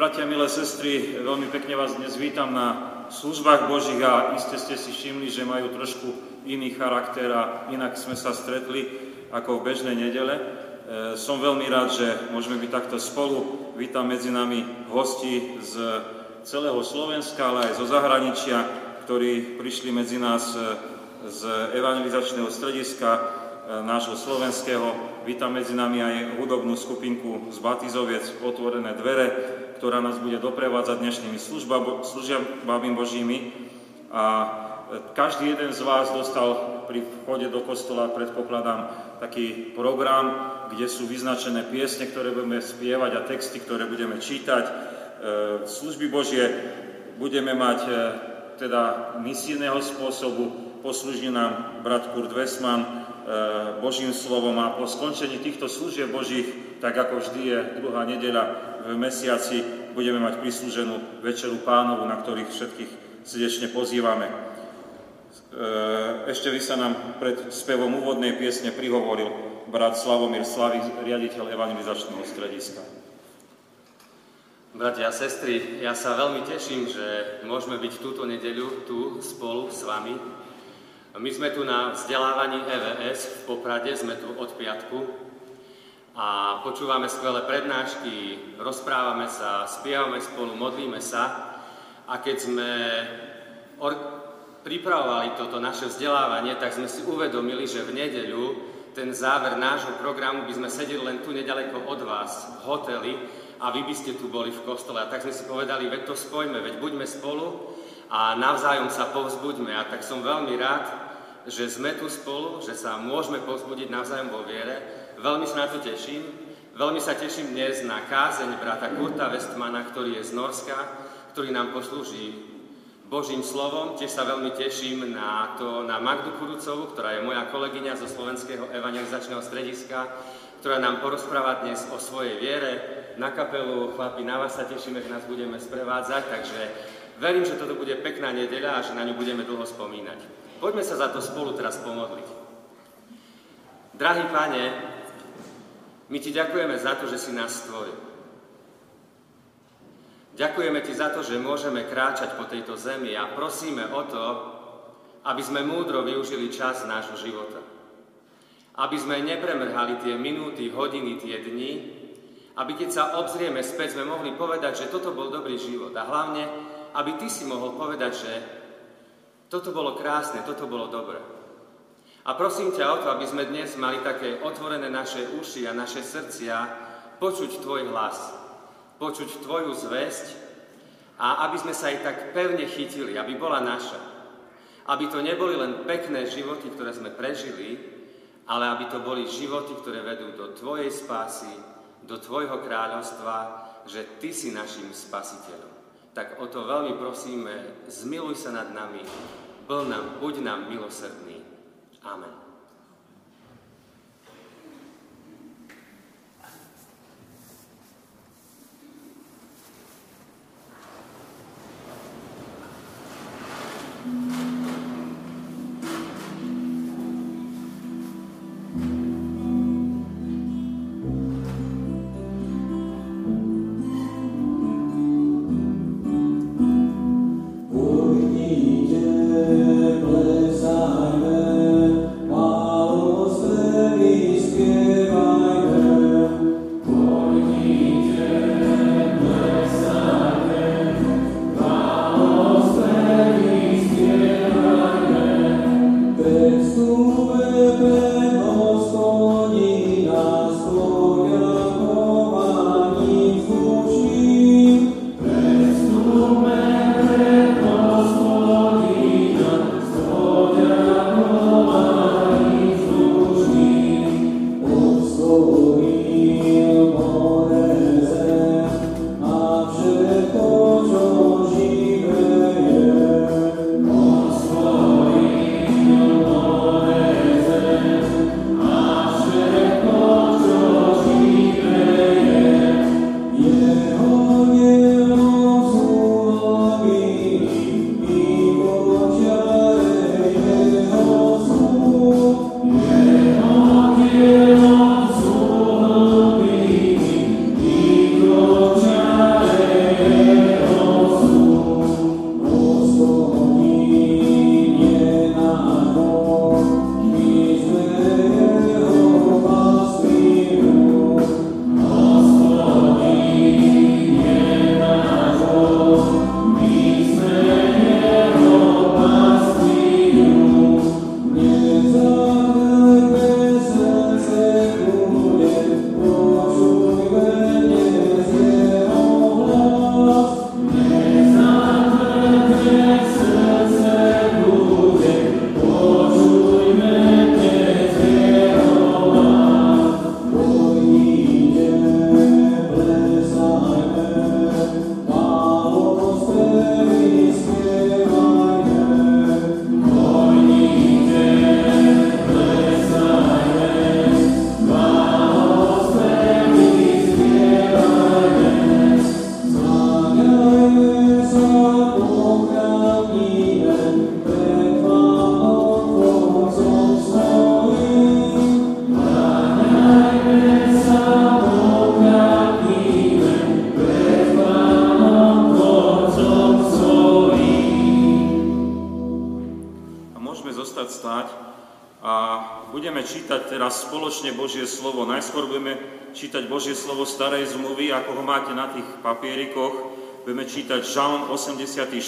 Bratia, milé sestry, veľmi pekne vás dnes vítam na službách Božích a iste ste si všimli, že majú trošku iný charakter a inak sme sa stretli ako v bežnej nedele. E, som veľmi rád, že môžeme byť takto spolu. Vítam medzi nami hosti z celého Slovenska, ale aj zo zahraničia, ktorí prišli medzi nás e, z evangelizačného strediska e, nášho slovenského. Vítam medzi nami aj hudobnú skupinku z Batizoviec, Otvorené dvere, ktorá nás bude doprevádzať dnešnými službami Božími. A e, každý jeden z vás dostal pri vchode do kostola, predpokladám, taký program, kde sú vyznačené piesne, ktoré budeme spievať a texty, ktoré budeme čítať. E, služby Božie budeme mať e, teda misijného spôsobu, poslúži nám brat Kurt Westman Božím slovom a po skončení týchto služieb Božích, tak ako vždy je druhá nedeľa v mesiaci budeme mať prislúženú večeru pánovu, na ktorých všetkých srdečne pozývame. E, ešte by sa nám pred spevom úvodnej piesne prihovoril brat Slavomír Slavy, riaditeľ evangelizačného strediska. Bratia a sestry, ja sa veľmi teším, že môžeme byť túto nedeľu tu spolu s vami. My sme tu na vzdelávaní EVS v Poprade, sme tu od piatku, a počúvame skvelé prednášky, rozprávame sa, spievame spolu, modlíme sa a keď sme pripravovali toto naše vzdelávanie, tak sme si uvedomili, že v nedeľu ten záver nášho programu by sme sedeli len tu nedaleko od vás, v hoteli, a vy by ste tu boli v kostole. A tak sme si povedali, veď to spojme, veď buďme spolu a navzájom sa povzbuďme. A tak som veľmi rád, že sme tu spolu, že sa môžeme povzbudiť navzájom vo viere Veľmi sa na to teším. Veľmi sa teším dnes na kázeň brata Kurta Westmana, ktorý je z Norska, ktorý nám poslúži Božím slovom. Tiež sa veľmi teším na, to, na Magdu Kurucovu, ktorá je moja kolegyňa zo Slovenského evangelizačného strediska, ktorá nám porozpráva dnes o svojej viere. Na kapelu, chlapi, na vás sa tešíme, že nás budeme sprevádzať, takže verím, že toto bude pekná nedeľa a že na ňu budeme dlho spomínať. Poďme sa za to spolu teraz pomodliť. Drahý Pane, my ti ďakujeme za to, že si nás stvoril. Ďakujeme ti za to, že môžeme kráčať po tejto zemi a prosíme o to, aby sme múdro využili čas nášho života. Aby sme nepremrhali tie minúty, hodiny, tie dni, aby keď sa obzrieme späť, sme mohli povedať, že toto bol dobrý život. A hlavne, aby ty si mohol povedať, že toto bolo krásne, toto bolo dobré. A prosím ťa o to, aby sme dnes mali také otvorené naše uši a naše srdcia, počuť Tvoj hlas, počuť Tvoju zväzť a aby sme sa aj tak pevne chytili, aby bola naša. Aby to neboli len pekné životy, ktoré sme prežili, ale aby to boli životy, ktoré vedú do Tvojej spásy, do Tvojho kráľovstva, že Ty si našim spasiteľom. Tak o to veľmi prosíme, zmiluj sa nad nami, bol nám, buď nám milosrdný. Amen. the máte na tých papierikoch. Budeme čítať Žalm 84,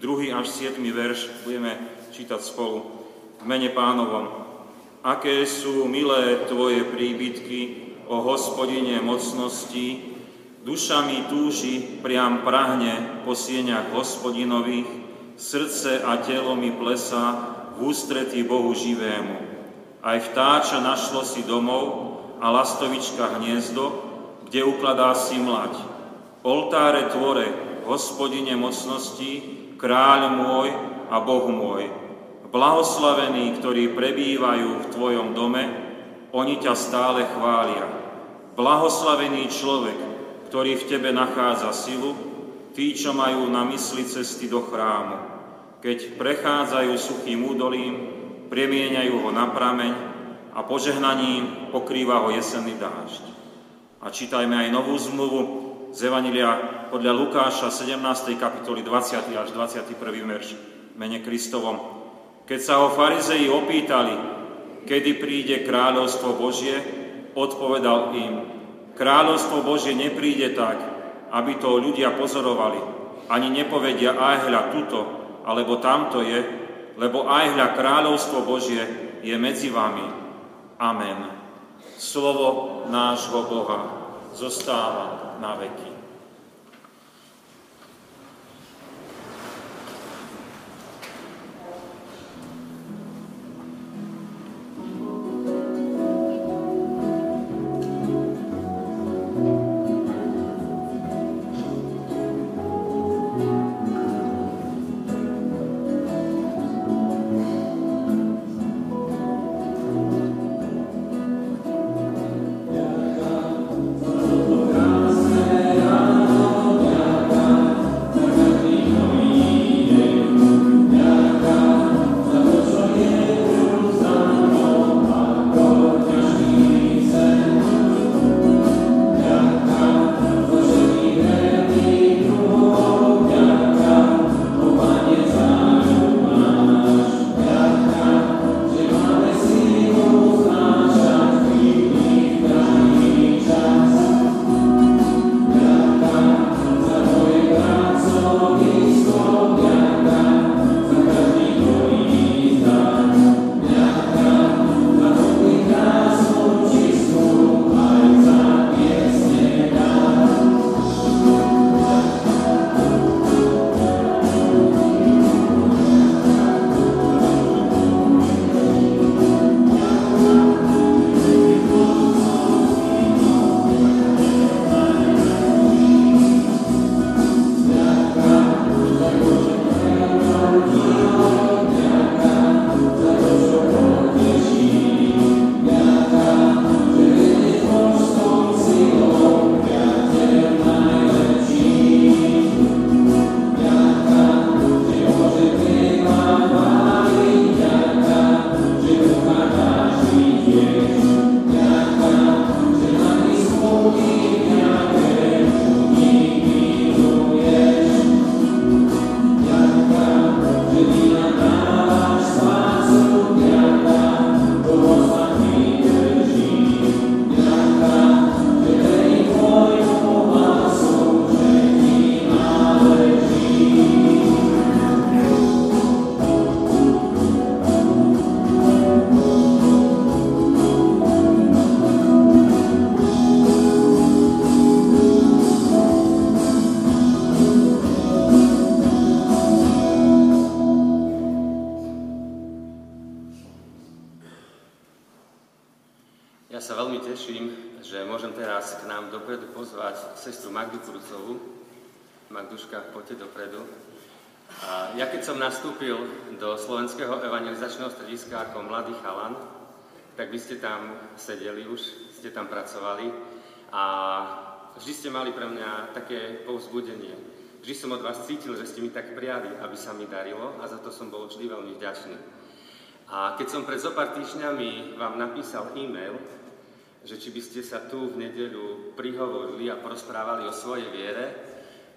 2. až 7. verš. Budeme čítať spolu v mene pánovom. Aké sú milé Tvoje príbytky, o hospodine mocnosti, duša mi túži, priam prahne po sieňach hospodinových, srdce a telo mi plesá v ústretí Bohu živému. Aj vtáča našlo si domov a lastovička hniezdo, kde ukladá si mlať. Oltáre tvore, hospodine mocnosti, kráľ môj a Boh môj. Blahoslavení, ktorí prebývajú v Tvojom dome, oni ťa stále chvália. Blahoslavený človek, ktorý v Tebe nachádza silu, tí, čo majú na mysli cesty do chrámu keď prechádzajú suchým údolím, premieňajú ho na prameň a požehnaním pokrýva ho jesenný dážď. A čítajme aj novú zmluvu z Evangelia podľa Lukáša 17. kapitoly 20. až 21. verš mene Kristovom. Keď sa ho farizei opýtali, kedy príde kráľovstvo Božie, odpovedal im, kráľovstvo Božie nepríde tak, aby to ľudia pozorovali, ani nepovedia, aj hľa, tuto, alebo tamto je, lebo aj hľa kráľovstvo Božie je medzi vami. Amen. Slovo nášho Boha zostáva na veky. Strediska ako mladý chalan, tak by ste tam sedeli už, ste tam pracovali a vždy ste mali pre mňa také povzbudenie. Vždy som od vás cítil, že ste mi tak prijali, aby sa mi darilo a za to som bol vždy veľmi vďačný. A keď som pred zopár týždňami vám napísal e-mail, že či by ste sa tu v nedeľu prihovorili a porozprávali o svojej viere,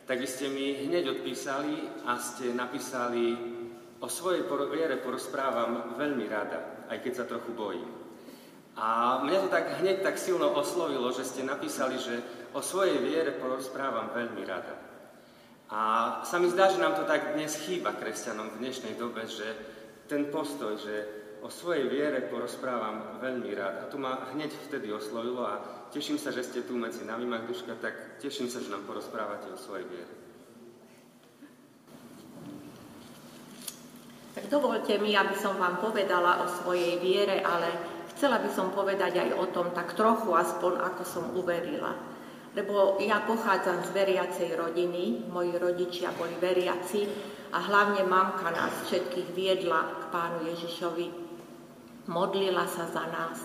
tak by ste mi hneď odpísali a ste napísali O svojej viere porozprávam veľmi rada, aj keď sa trochu bojím. A mňa to tak hneď tak silno oslovilo, že ste napísali, že o svojej viere porozprávam veľmi rada. A sa mi zdá, že nám to tak dnes chýba kresťanom v dnešnej dobe, že ten postoj, že o svojej viere porozprávam veľmi rád. A to ma hneď vtedy oslovilo a teším sa, že ste tu medzi nami, Magduška, tak teším sa, že nám porozprávate o svojej viere. Tak dovolte mi, aby som vám povedala o svojej viere, ale Chcela by som povedať aj o tom tak trochu, aspoň ako som uverila. Lebo ja pochádzam z veriacej rodiny, moji rodičia boli veriaci a hlavne mamka nás všetkých viedla k pánu Ježišovi. Modlila sa za nás.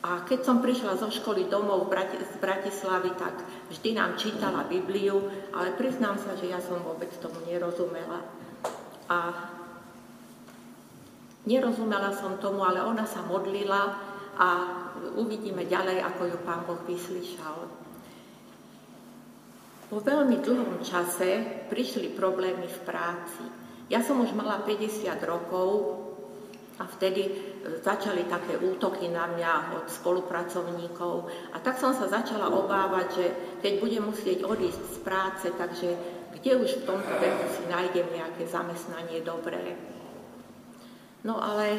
A keď som prišla zo školy domov z Bratislavy, tak vždy nám čítala Bibliu, ale priznám sa, že ja som vôbec tomu nerozumela. A Nerozumela som tomu, ale ona sa modlila a uvidíme ďalej, ako ju Pán Boh vyslyšal. Po veľmi dlhom čase prišli problémy v práci. Ja som už mala 50 rokov a vtedy začali také útoky na mňa od spolupracovníkov. A tak som sa začala obávať, že keď budem musieť odísť z práce, takže kde už v tomto veku si nájdem nejaké zamestnanie dobré. No ale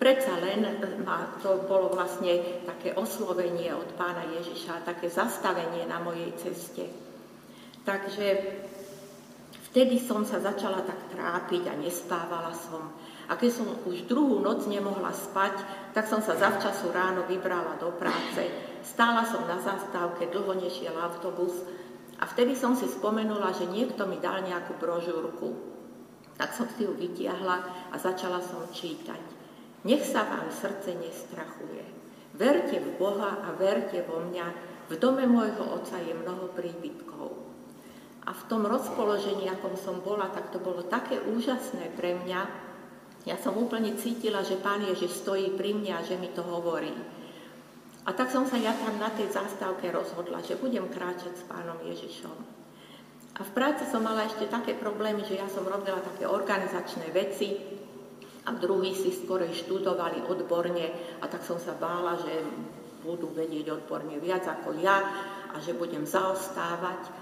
predsa len ma to bolo vlastne také oslovenie od pána Ježiša, také zastavenie na mojej ceste. Takže vtedy som sa začala tak trápiť a nespávala som. A keď som už druhú noc nemohla spať, tak som sa zavčasu ráno vybrala do práce. Stála som na zastávke, dlho nešiel autobus a vtedy som si spomenula, že niekto mi dal nejakú brožúrku. Tak som si ju vytiahla a začala som čítať. Nech sa vám srdce nestrachuje. Verte v Boha a verte vo mňa. V dome môjho oca je mnoho príbytkov. A v tom rozpoložení, akom som bola, tak to bolo také úžasné pre mňa. Ja som úplne cítila, že Pán Ježiš stojí pri mne a že mi to hovorí. A tak som sa ja tam na tej zástavke rozhodla, že budem kráčať s Pánom Ježišom. A v práci som mala ešte také problémy, že ja som robila také organizačné veci a druhí si skorej študovali odborne a tak som sa bála, že budú vedieť odborne viac ako ja a že budem zaostávať.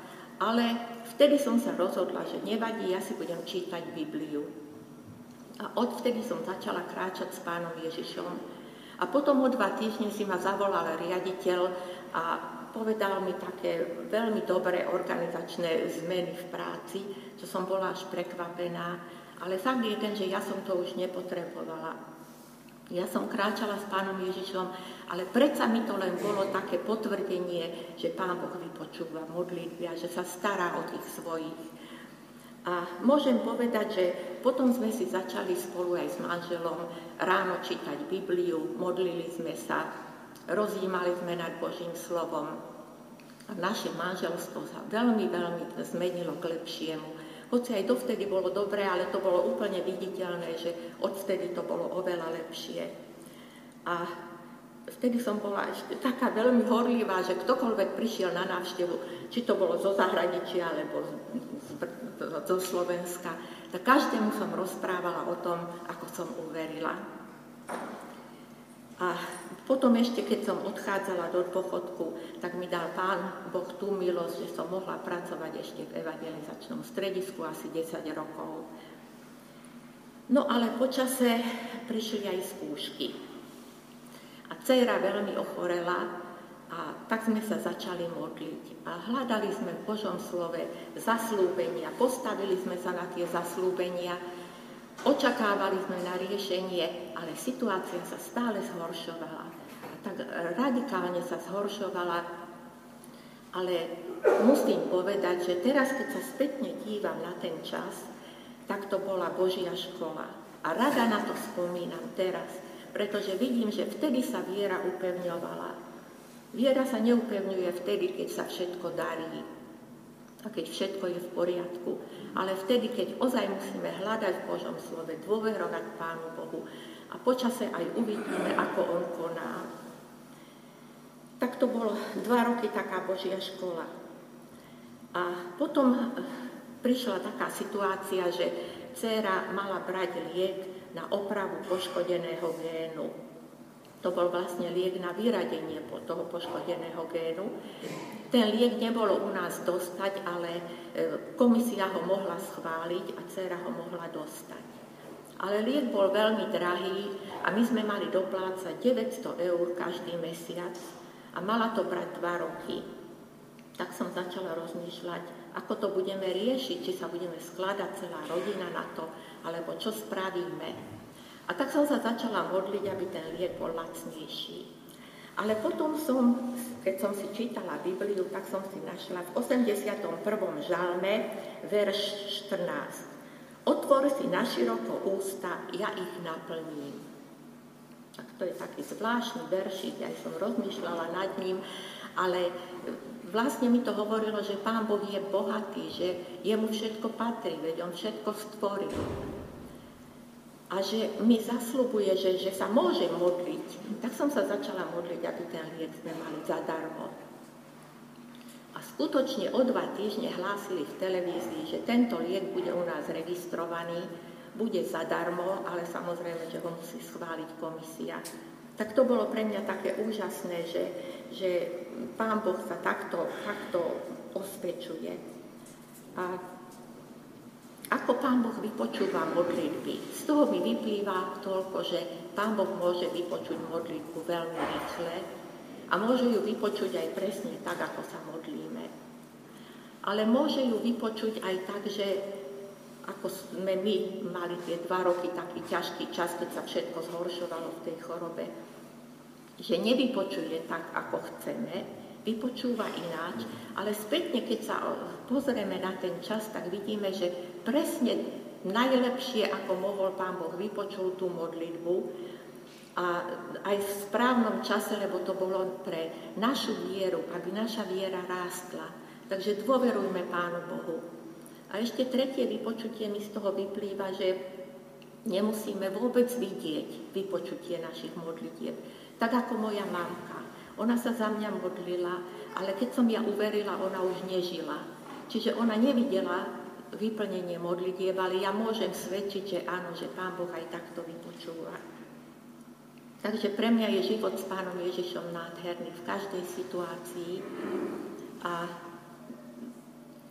Ale vtedy som sa rozhodla, že nevadí, ja si budem čítať Bibliu. A odvtedy som začala kráčať s pánom Ježišom. A potom o dva týždne si ma zavolal riaditeľ a povedal mi také veľmi dobré organizačné zmeny v práci, čo som bola až prekvapená. Ale fakt je ten, že ja som to už nepotrebovala. Ja som kráčala s pánom Ježišom, ale predsa mi to len bolo také potvrdenie, že pán Boh vypočúva modlitby a že sa stará o tých svojich. A môžem povedať, že potom sme si začali spolu aj s manželom ráno čítať Bibliu, modlili sme sa, rozjímali sme nad Božím slovom. A naše manželstvo sa veľmi, veľmi zmenilo k lepšiemu. Hoci aj dovtedy bolo dobré, ale to bolo úplne viditeľné, že odvtedy to bolo oveľa lepšie. A vtedy som bola ešte taká veľmi horlivá, že ktokoľvek prišiel na návštevu, či to bolo zo zahraničia alebo z, z, zo Slovenska, tak každému som rozprávala o tom, ako som uverila. A potom ešte, keď som odchádzala do dôchodku, tak mi dal Pán Boh tú milosť, že som mohla pracovať ešte v evangelizačnom stredisku asi 10 rokov. No ale počase prišli aj skúšky. A dcera veľmi ochorela a tak sme sa začali modliť. A hľadali sme v Božom slove zaslúbenia, postavili sme sa na tie zaslúbenia Očakávali sme na riešenie, ale situácia sa stále zhoršovala. A tak radikálne sa zhoršovala. Ale musím povedať, že teraz, keď sa spätne dívam na ten čas, tak to bola Božia škola. A rada na to spomínam teraz, pretože vidím, že vtedy sa viera upevňovala. Viera sa neupevňuje vtedy, keď sa všetko darí, a keď všetko je v poriadku. Ale vtedy, keď ozaj musíme hľadať v Božom slove, dôverovať Pánu Bohu a počase aj uvidíme, ako On koná. Tak to bolo dva roky taká Božia škola. A potom prišla taká situácia, že dcéra mala brať liek na opravu poškodeného génu. To bol vlastne liek na vyradenie toho poškodeného génu. Ten liek nebolo u nás dostať, ale e, komisia ho mohla schváliť a dcera ho mohla dostať. Ale liek bol veľmi drahý a my sme mali doplácať 900 eur každý mesiac a mala to brať 2 roky. Tak som začala rozmýšľať, ako to budeme riešiť, či sa budeme skladať celá rodina na to, alebo čo spravíme. A tak som sa začala modliť, aby ten liek bol lacnejší. Ale potom som, keď som si čítala Bibliu, tak som si našla v 81. žalme, verš 14. Otvor si naširoko ústa, ja ich naplním. Tak to je taký zvláštny veršik, ja som rozmýšľala nad ním, ale vlastne mi to hovorilo, že Pán Boh je bohatý, že jemu všetko patrí, veď on všetko stvoril. A že mi zaslubuje, že, že sa môže modliť. Tak som sa začala modliť, aby ten liek sme mali zadarmo. A skutočne o dva týždne hlásili v televízii, že tento liek bude u nás registrovaný, bude zadarmo, ale samozrejme, že ho musí schváliť komisia. Tak to bolo pre mňa také úžasné, že, že Pán Boh sa takto, takto osvedčuje. A ako Pán Boh vypočúva modlitby? Z toho mi vyplýva toľko, že Pán Boh môže vypočuť modlitbu veľmi rýchle, a môže ju vypočuť aj presne tak, ako sa modlíme. Ale môže ju vypočuť aj tak, že ako sme my mali tie dva roky taký ťažký čas, keď sa všetko zhoršovalo v tej chorobe, že nevypočuje tak, ako chceme, vypočúva ináč, ale spätne, keď sa pozrieme na ten čas, tak vidíme, že presne najlepšie, ako mohol Pán Boh, vypočul tú modlitbu a aj v správnom čase, lebo to bolo pre našu vieru, aby naša viera rástla. Takže dôverujme Pánu Bohu. A ešte tretie vypočutie mi z toho vyplýva, že nemusíme vôbec vidieť vypočutie našich modlitieb. Tak ako moja mamka. Ona sa za mňa modlila, ale keď som ja uverila, ona už nežila. Čiže ona nevidela vyplnenie modlitieb, ale ja môžem svedčiť, že áno, že Pán Boh aj takto vypočúva. Takže pre mňa je život s Pánom Ježišom nádherný v každej situácii a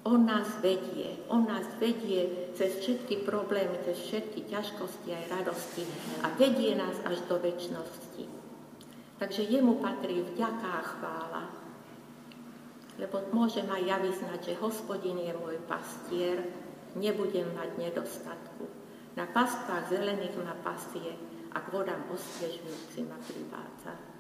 on nás vedie, on nás vedie cez všetky problémy, cez všetky ťažkosti aj radosti a vedie nás až do väčšnosti. Takže jemu patrí vďaka a chvála, lebo môžem aj ja vyznať, že hospodin je môj pastier, nebudem mať nedostatku. Na pastvách zelených ma pasie, a k vodám osviežujúcim ma privádza.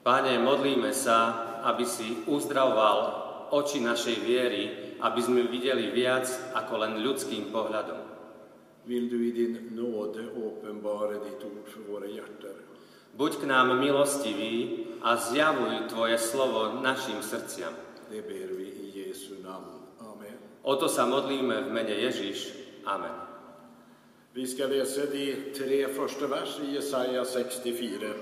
Pane, modlíme sa, aby si uzdravoval oči našej viery, aby sme videli viac ako len ľudským pohľadom. Vill du i din nåde uppenbara ditt ord för våra hjärtan. Buď k nám milostivý a zjavuj Tvoje slovo našim srdciam. Det ber vi i Jesu namn. Amen. O to sa modlíme v mene Ježiš. Amen. Vi ska läsa de tre första vers i Jesaja 64.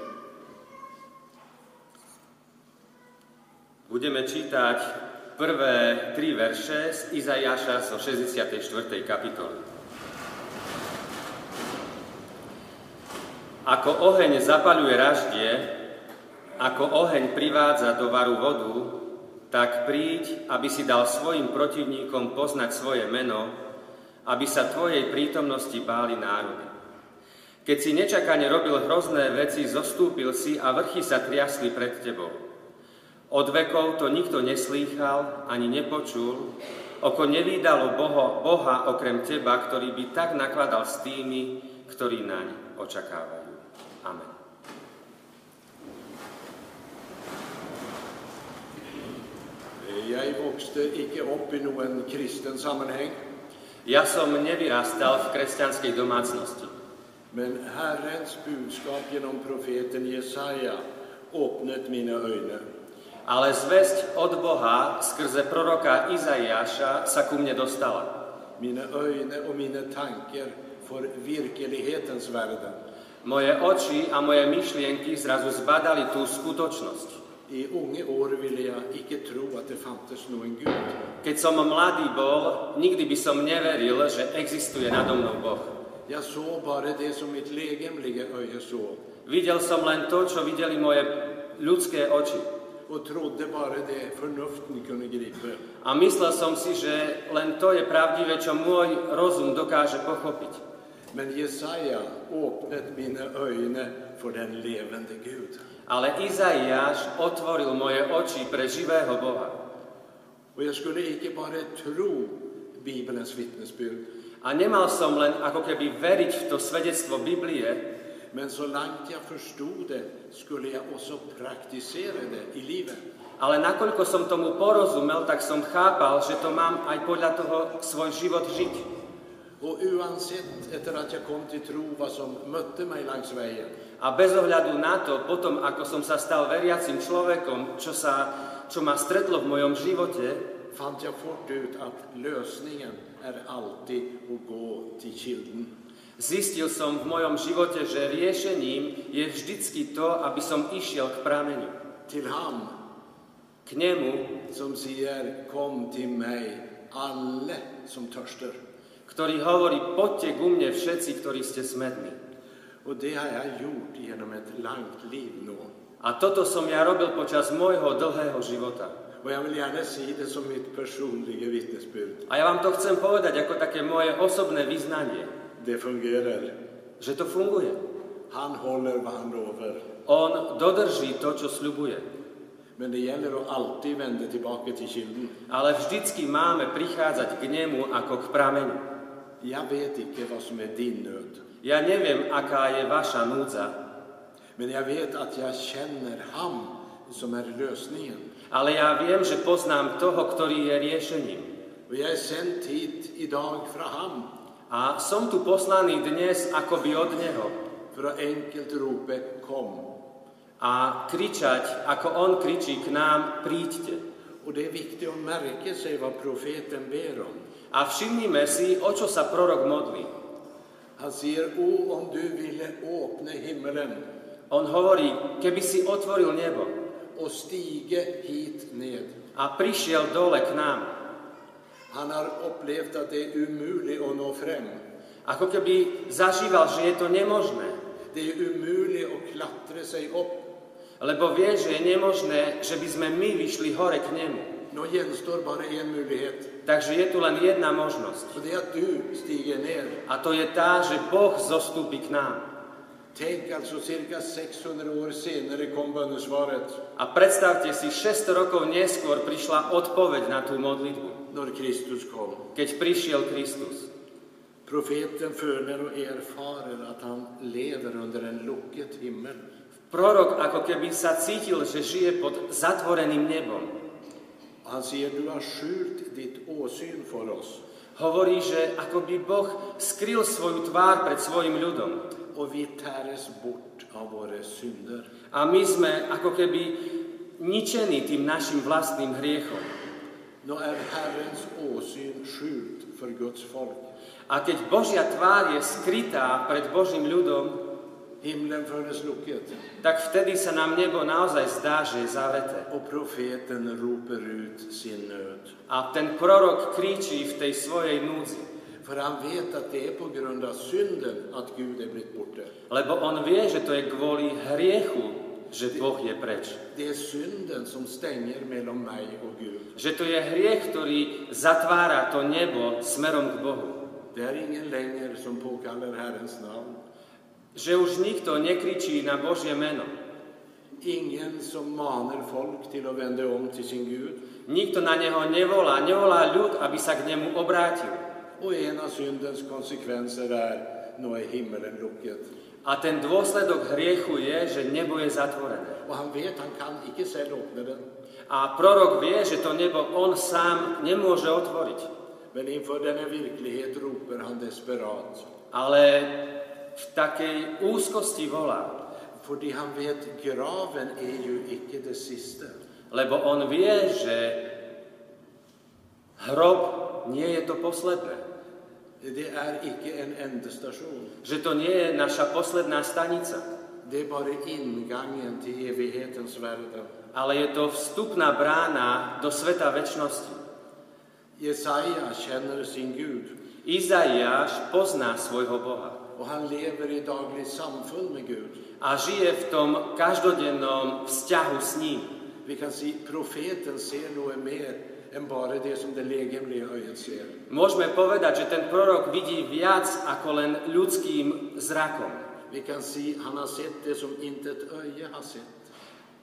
Budeme čítať prvé tri verše z Izajaša zo 64. kapitoly. Ako oheň zapaľuje raždie, ako oheň privádza do varu vodu, tak príď, aby si dal svojim protivníkom poznať svoje meno, aby sa tvojej prítomnosti báli národy. Keď si nečakane robil hrozné veci, zostúpil si a vrchy sa triasli pred tebou. Od vekov to nikto neslýchal ani nepočul, oko nevýdalo Boha, Boha okrem teba, ktorý by tak nakladal s tými, ktorí naň očakávajú. Amen. Jeg vokste ikke opp i noen kristen sammenheng. Ja som nevyrastal v kresťanskej domácnosti. Men Herrens budskap genom profeten Jesaja åpnet mine øyne. Ale zväzť od Boha skrze proroka Izaiáša sa ku mne dostala. Mine öjne och mine tanker för verklighetens världen. Moje oči a moje myšlienky zrazu zbadali tú skutočnosť. I unge år ville jag icke tro att det fanns någon Gud. Keď som mladý bol, nikdy by som neveril, že existuje nado mnou Boh. Jag såg bara det som mitt legemliga öje såg. Videl som len to, čo videli moje ľudské oči och trodde bara det förnuften kunde gripa. A myslel som si, že len to je pravdivé, čo môj rozum dokáže pochopiť. Men Jesaja öppnat mina ögon för den levande Gud. Ale Izaiáš otvoril moje oči pre živého Boha. Och jag skulle inte bara tro Bibelns vittnesbyrd. A nemal som len ako keby veriť v to svedectvo Biblie, Men så långt jag förstod det skulle jag också praktisera det i livet. Ale nakoľko som tomu porozumel, tak som chápal, že to mám aj podľa toho svoj život žiť. Och oavsett efter att jag kom till tro vad som mötte mig längs vägen. A bez ohľadu na to, potom ako som sa stal veriacim človekom, čo, sa, čo ma stretlo v mojom živote, fann jag fort ut att lösningen är alltid att gå till kilden. Zistil som v mojom živote, že riešením je vždycky to, aby som išiel k prameňu. Till ham. K nemu. Som säger, kom till mig alle som törstar. Ktorý hovorí, poďte ku mne všetci, ktorí ste smední. Och det har jag gjort genom ett långt liv nu. A toto som ja robil počas môjho dlhého života. Och jag vill gärna säga det som mitt personliga vittnesbyrd. A ja vám to chcem povedať ako také moje osobné vyznanie det fungerar. Že to funguje. Han håller vad han lovar. On dodrží to, čo sľubuje. Men det gäller att alltid vända tillbaka till kilden. Ale vždycky máme prichádzať k nemu ako k prameňu. Jag vet inte vad som är din nöd. Ja neviem, aká je vaša núdza, Men jag vet att jag känner han som är lösningen. ale ja viem, že poznám toho, ktorý je riešením. Och jag är sänd hit idag från han A som tu poslaný dnes akoby od Neho för att enkelt ropa kom. a kričať, ako On kričí k nám, príďte. Och det är viktigt att märka sig vad profeten ber om. A všimnime si, o čo sa prorok modlí. Han säger, o om du ville öppna himmelen On hovorí, keby si otvoril nebo hit ned. a prišiel dole k nám, Han har upplevt att det är umuligt att nå fram. ako keby zažíval, že je to nemožné, Det är umuligt att klättra sig upp. lebo vie, že je nemožné, že by sme my vyšli hore k nemu. Nå gjenstår bara en möjlighet. Takže je tu len jedna možnosť. Och det är att du stiger ner. A to je tá, že Boh zostúpi k nám. Tänk alltså cirka 600 år senare kom bönesvaret A predstavte si, 600 rokov neskôr prišla odpoveď na tú modlitbu, när Kristus kom. keď prišiel Kristus. Profeten förner och erfarer att han lever under en locket himmel. Prorok ako keby sa cítil, že žije pod zatvoreným nebom. Han säger, du har skjult ditt åsyn för oss Hovorí, že ako by Boh skryl svoju tvár pred svojim ľudom. och vi täres bort av våra synder. A my sme ako keby ničení tým našim vlastným hriechom. Nå är Herrens åsyn skjult för Guds folk. A keď Božia tvár je skrytá pred Božím ľudom, Himlen fördes locket tak vtedy sa nám nebo naozaj zdá, že je zavreté. och profeten roper ut sin nöd. A ten prorok kričí v tej svojej núdzi. För han vet att det är på grund av synden att Gud är blivit borta. Lebo on vie, že to je kvôli hriechu, že Boh je preč. Že to je hriech, ktorý zatvára to nebo smerom k Bohu. Že už nikto nekričí na Božie meno. Ingen som manar folk till att vända om till sin Gud. Nikto na neho nevolá, nevolá ľud, aby sa k nemu obrátil. Och en av syndens konsekvenser är, nu är himmelen locket. A ten dôsledok hriechu je, že nebo je zatvorené. Och han vet, han kan icke själv öppna den. A prorok vie, že to nebo on sám nemôže otvoriť. Men inför denna verklighet ropar han desperat. Ale v takej úzkosti volá. För han vet, graven är ju icke det sista. Lebo on vie, že hrob nie je to posledné. Det är icke en ändestation. Že to nie je naša posledná stanica. Det är bara ingången till evighetens värld. Ale je to vstupná brána do sveta väčšnosti. Jesaja känner sin Gud Izaiáš pozná svojho Boha och han lever i dagligt samfund med Gud. a žije v tom každodennom vzťahu s ním. Vi kan se profeten ser något mer än bara det som det legemliga ögat ser. Môžeme povedať, že ten prorok vidí viac ako len ľudským zrakom. Vi kan se han har sett det som inte ett öga har sett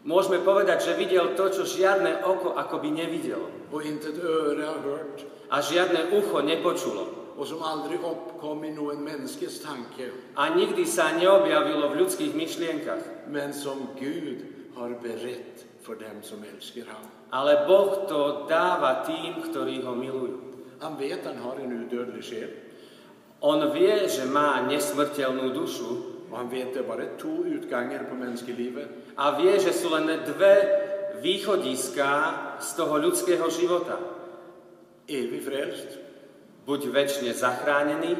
Môžeme povedať, že videl to, čo žiadne oko akoby nevidelo och inte ett öra har hört a žiadne ucho nepočulo och som aldrig uppkom i någon mänskes tanke a nikdy sa neobjavilo v ľudských myšlienkach. men som Gud har berett för dem som älskar han. Ale Boh to dáva tým, ktorí ho milujú. Han vet han har en udödlig själ On vie, že má nesmrteľnú dušu och han vet det bara två utgångar på mänskelivet. a vie, že sú len dve východiská z toho ľudského života. Evig frälst Buď väčšine zachránený,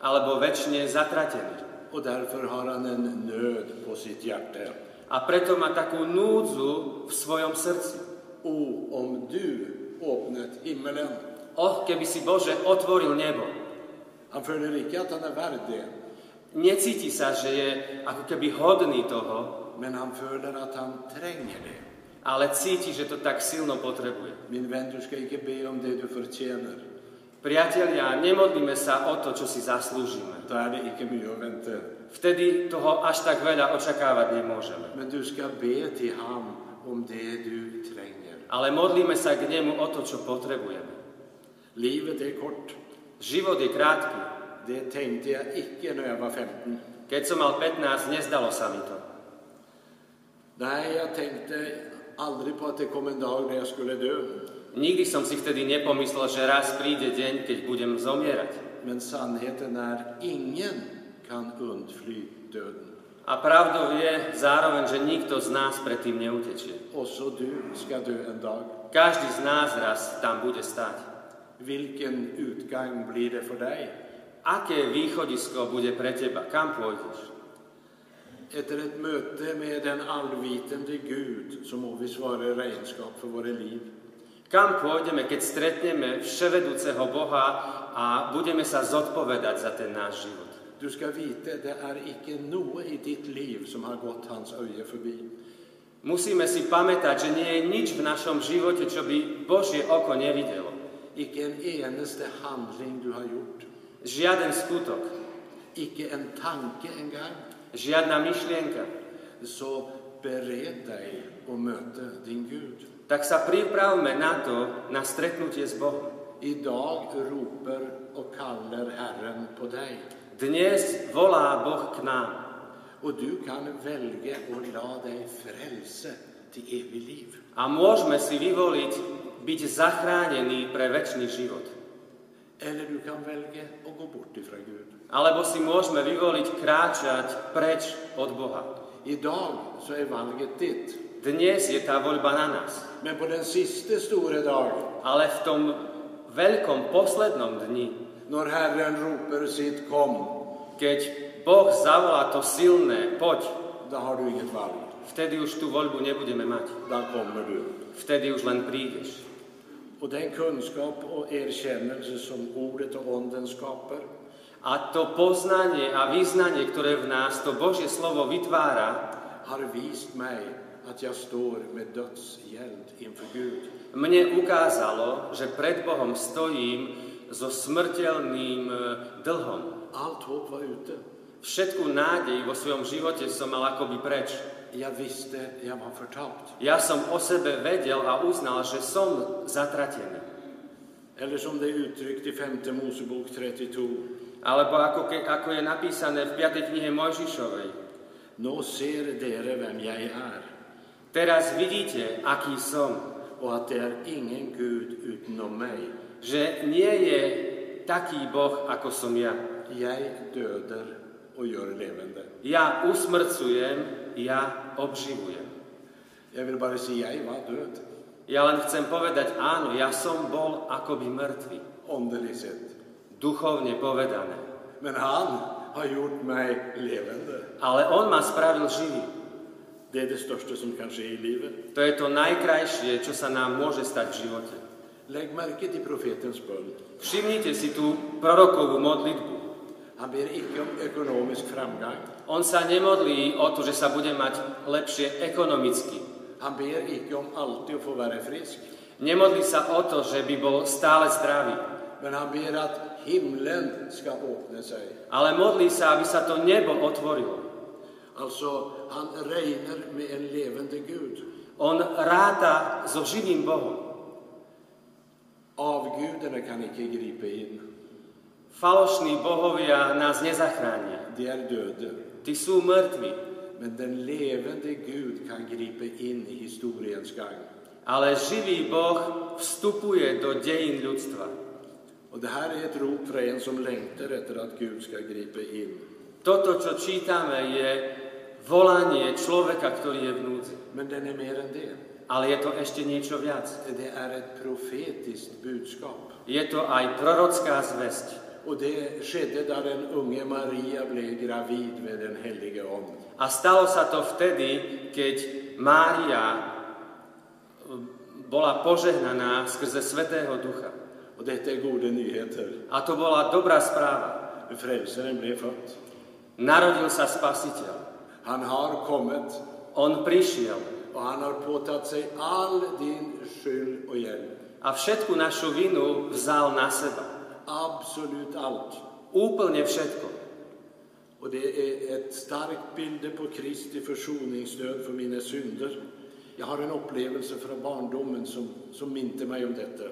alebo väčšine zatratený. Och därför har han en nöd på sitt hjärta. A preto má takú núdzu v svojom srdci. O, om du öppnat himmelen. Och, keby si Bože otvoril nebo. Han följer icke att han värd det, Necíti sa, že je ako keby hodný toho, men han följer att han tränger det. Ale cíti, že to tak silno potrebuje. Min vän, du ska icke be om det du förtjänar. Priatelia, nemodlíme sa o to, čo si zaslúžime. Då är det icke mycket att vänta. Vtedy toho až tak veľa očakávať nemôžeme. Men du ska be till han om det du tränger. ale modlíme sa k nemu o to, čo potrebujeme. Livet är kort. Život je krátky. Det tänkte jag icke när jag var 15. Keď som mal 15, nezdalo sa mi to. Nej, jag tänkte aldrig på att det kom en dag när jag skulle dö. Nikdy som si vtedy nepomyslel, že raz príde deň, keď budem zomierať. Men sannheten är ingen kan undfly döden. A pravdou je zároveň, že nikto z nás predtým neutečie. Också du ska dö en dag. Každý z nás raz tam bude stať. Vilken utgång blir det för dig? Aké východisko bude pre teba? Kam pôjdeš? Efter ett möte med den allvitende Gud så må vi svara i renskap för våra liv. Kam pôjdeme, keď stretneme vševedúceho Boha a budeme sa zodpovedať za ten náš život? Du ska veta, det är icke något i ditt liv som har gått hans öje förbi. Musíme si pamätať, že nie je nič v našom živote, čo by Božie oko nevidelo. Icke en eneste handling du har gjort. Žiaden skutok, Icke en tanke en gång. Žiadna myšlienka. Så bered dig att möta din Gud. Tak sa pripravme na to, na stretnutie s Bohom. Idag ropar och kallar Herren på dig. Dnes volá Boh k nám. Och du kan välja att la dig frälse till evigt liv. A môžeme si vyvoliť byť zachránení pre väčší život. Eller du kan välja att gå bort ifrån Gud. Alebo si môžeme vyvoliť kráčať preč od Boha. Idag så är valget ditt. Dnes je tá voľba na nás. Men på den sista stora dagen, Ale v tom veľkom poslednom dni, när Herren ropar sitt kom, keď Boh zavolá to silné, poď, då har du inget valg. vtedy už tú voľbu nebudeme mať. Då kommer du. Vtedy už len prídeš. Och den kunskap och erkännelse som ordet och onden skapar, A to poznanie a vyznanie, ktoré v nás to Božie slovo vytvára, har vist mig att jag står med dödsgäld inför Gud. mne ukázalo, že pred Bohom stojím so smrteľným e, dlhom. Allt hopp var ute. Všetku nádej vo svojom živote som mal akoby preč. Jag visste jag var förtapt. Ja som o sebe vedel a uznal, že som zatratený. Eller som det är uttryckt i femte Mosebok 32. Alebo ako, ke, ako je napísané v 5. knihe Mojžišovej. Nå ser dere vem jag är Teraz vidíte, aký som. och att det är ingen Gud utom mig. Že nie je taký Boh, ako som ja. Jag döder och gör levande. Ja usmrcujem, ja obživujem. Jag vill bara säga, jag var död, Ja len chcem povedať, áno, ja som bol akoby mŕtvy. åndeligt sett. Duchovne povedané. Men han har gjort mig levande. Ale On ma spravil živý. Det är det största som kan ske i livet. To je to najkrajšie, čo sa nám môže stať v živote. Lägg märke till profetens bön. Všimnite si tú prorokovú modlitbu. Han ber icke om ekonomisk framgång. On sa nemodlí o to, že sa bude mať lepšie ekonomicky. Han ber icke om alltid att få vara frisk. Nemodlí sa o to, že by bol stále zdravý. Men han ber att himlen ska öppna sig. Ale modlí sa, aby sa to nebo otvorilo. Alltså, han regnar med en levande Gud. On ráta so živým Bohom. Avgudarna kan icke gripa in. Falošní bohovia nás nezachránia. De är döda. Tí sú mŕtvi. Men den levande Gud kan gripa in i historiens gång. Ale živý Boh vstupuje do dejín ľudstva. Och det här är ett rop för en som längtar efter att Gud ska gripa in. Toto, čo čítame, je volanie človeka, ktorý je v núdzi. Men den är mer än det. Ale je to ešte niečo viac. Det är ett profetiskt budskap. Je to aj prorocká zväzť. Och det skedde där den unge Maria blev gravid med den helige Ande. A stalo sa to vtedy, keď Mária e, bola požehnaná skrze Svetého Ducha. Och detta är goda nyheter. A to bola dobrá správa. Frälsaren blev född. Narodil sa Spasiteľ. Han har kommit On prišiel och han har påtagit sig all din skyld och hjälp. a všetku našu vinu vzal na seba. Absolut allt. Úplne všetko. Och det är ett starkt bild på Kristi försoningsdöd för mina synder. Jag har en upplevelse från barndomen som, som minte mig om detta.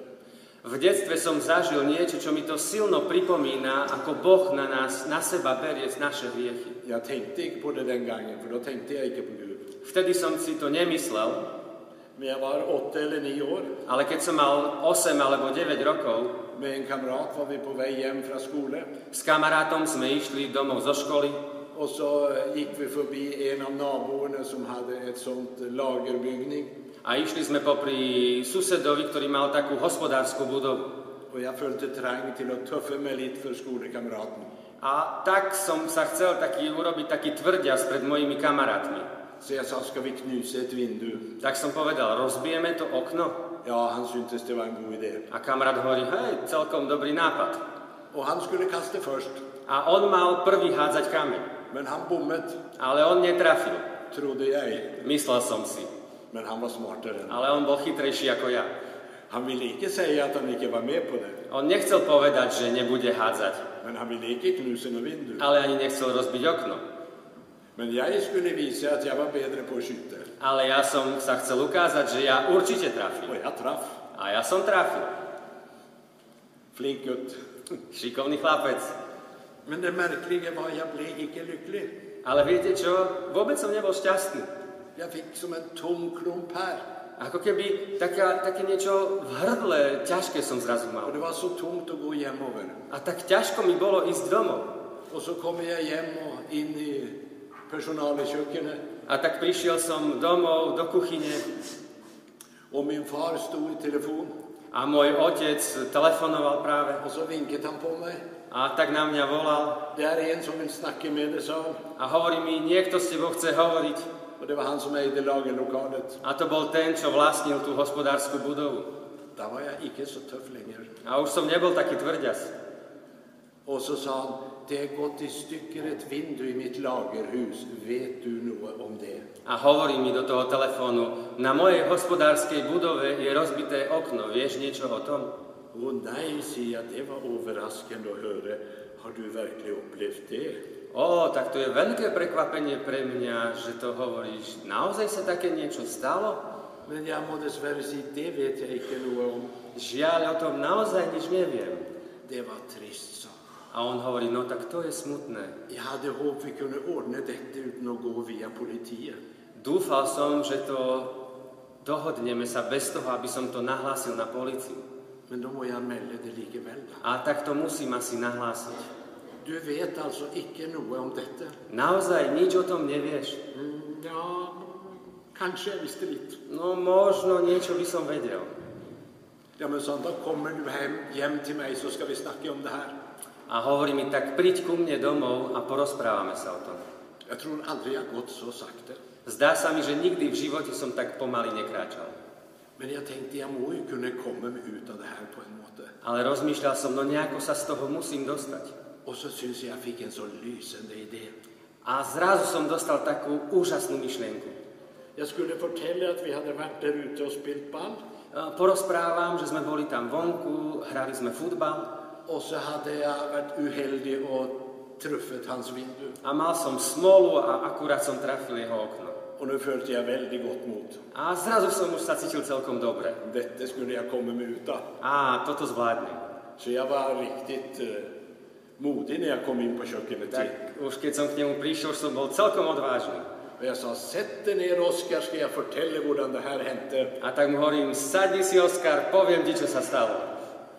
V detstve som zažil niečo, čo mi to silno pripomína, ako Boh na nás, na seba berie naše hriechy. Jag tänkte inte på det den gången, för då tänkte jag inte på Gud. Vtedy som si to nemyslel, Men jag var åtta eller nio år. ale keď som mal 8 alebo 9 rokov, Med en kamrat var vi på väg hem från skolan. s kamarátom sme išli domov zo školy Och så gick vi förbi en av naborna som hade ett sånt lagerbyggning. A išli sme popri susedovi, ktorý mal takú hospodárskú budovu. Och jag följde trang till att tuffa mig lite för skolkamraten. A tak som sa chcel taký, urobiť taký tvrdias pred mojimi kamarátmi. Så jag sa, ska vi knusa ett vindu? Tak som povedal, rozbijeme to okno? Ja, han syntes det var en god idé. A kamarát hovorí, hej, celkom dobrý nápad. Och han skulle kasta först, A on mal prvý hádzať kameň, men han bommet, ale on netrafil. trodde jag. Myslel som si. Men han var smartare. än- Ale on bol chytrejší ako ja. Han ville inte säga att han inte var med på det. On nechcel povedať, že nebude hádzať, Men han ville inte knusa vindu. ale ani nechcel rozbiť okno. Men jag skulle visa att jag var bättre på att skjuta. Ale ja som sa chcel ukázať, že ja určite Och trafím. jag traff. A ja som trafil. Flink. Šikovný chlapec. Men det märkliga var jag blev inte lycklig. Ale viete čo? Vôbec som nebol šťastný. Jag fick som en tom klump här. Ako keby taká, také niečo v hrdle ťažké som zrazu mal. det var så tomt att gå hemover. A tak ťažko mi bolo ísť domov. Och så kommer jag hem och in i personalköket. A tak prišiel som domov do kuchyne Och min far stod i telefon. a môj otec telefonoval práve. Och så vinkade han på mig. A tak na mňa volal Det är en som vill snacka med dig, sa han. a hovorí mi, niekto s tebou chce hovoriť. Och det var han som ägde lagerlokalet. A to bol ten, čo vlastnil tú hospodárskú budovu. Där var jag inte så tuff längre. A už som nebol taký tvrďas. Och så sa han, det är gått i stycken ett vindu i mitt lagerhus. Vet du något om det? A hovorí mi do toho telefónu, na mojej hospodárskej budove je rozbité okno, vieš niečo o tom? Åh nej, säger jag, det var överraskande att höra. Har du verkligen upplevt det? Ó, tak to je veľké prekvapenie pre mňa, že to hovoríš. Naozaj sa také niečo stalo? Men jag må dessvärre säga, det vet jag om. Žiaľ, o tom naozaj nič neviem. Det var trist, sa han. A on hovorí, no tak to je smutné. Jag hade hopp vi kunde ordna detta utan att gå via politiet. Dúfal som, že to dohodneme sa bez toho, aby som to nahlásil na policiu. Men då må jag anmäla det likeväl. A tak to musím asi nahlásiť. Du vet alltså icke något om detta? Naozaj nič o tom nevieš? Mm, ja, kanske jag visste lite. No možno niečo by som vedel. Ja, men han, då kommer du hem, hem till mig så ska vi snacka om det här. A hovorí mi, tak príď ku mne domov a porozprávame sa o tom. Jag tror aldrig jag gått så sakta. Zdá sa mi, že nikdy v živote som tak pomaly nekráčal. Men jag tänkte, jag må ju kunna komma mig ut av det här på en måte. Ale rozmýšľal som, no nejako sa z toho musím dostať. Och så syns jag jag fick en så lysande idé. A zrazu som dostal takú úžasnú myšlienku. Jag skulle fortälla att vi hade varit där ute och spelat ball. E, Porozprávam, že sme boli tam vonku, hrali sme futbal Och så hade jag varit uheldig och truffat hans vindu. a mal som smolu a akurát som trafil jeho okno. Och nu följde jag väldigt gott mot. A zrazu som už sa cítil celkom dobre. Detta skulle jag komma mig ut av. A toto zvládnem. Så jag var riktigt eh, modig när jag kom in på kökenet. Tak už keď som k nemu prišiel, už som bol celkom odvážny. Och jag sa, sätt dig ner Oskar, ska jag fortälla hur det här hände. A tak mu hovorím, sadni si Oskar, poviem ti, čo sa stalo.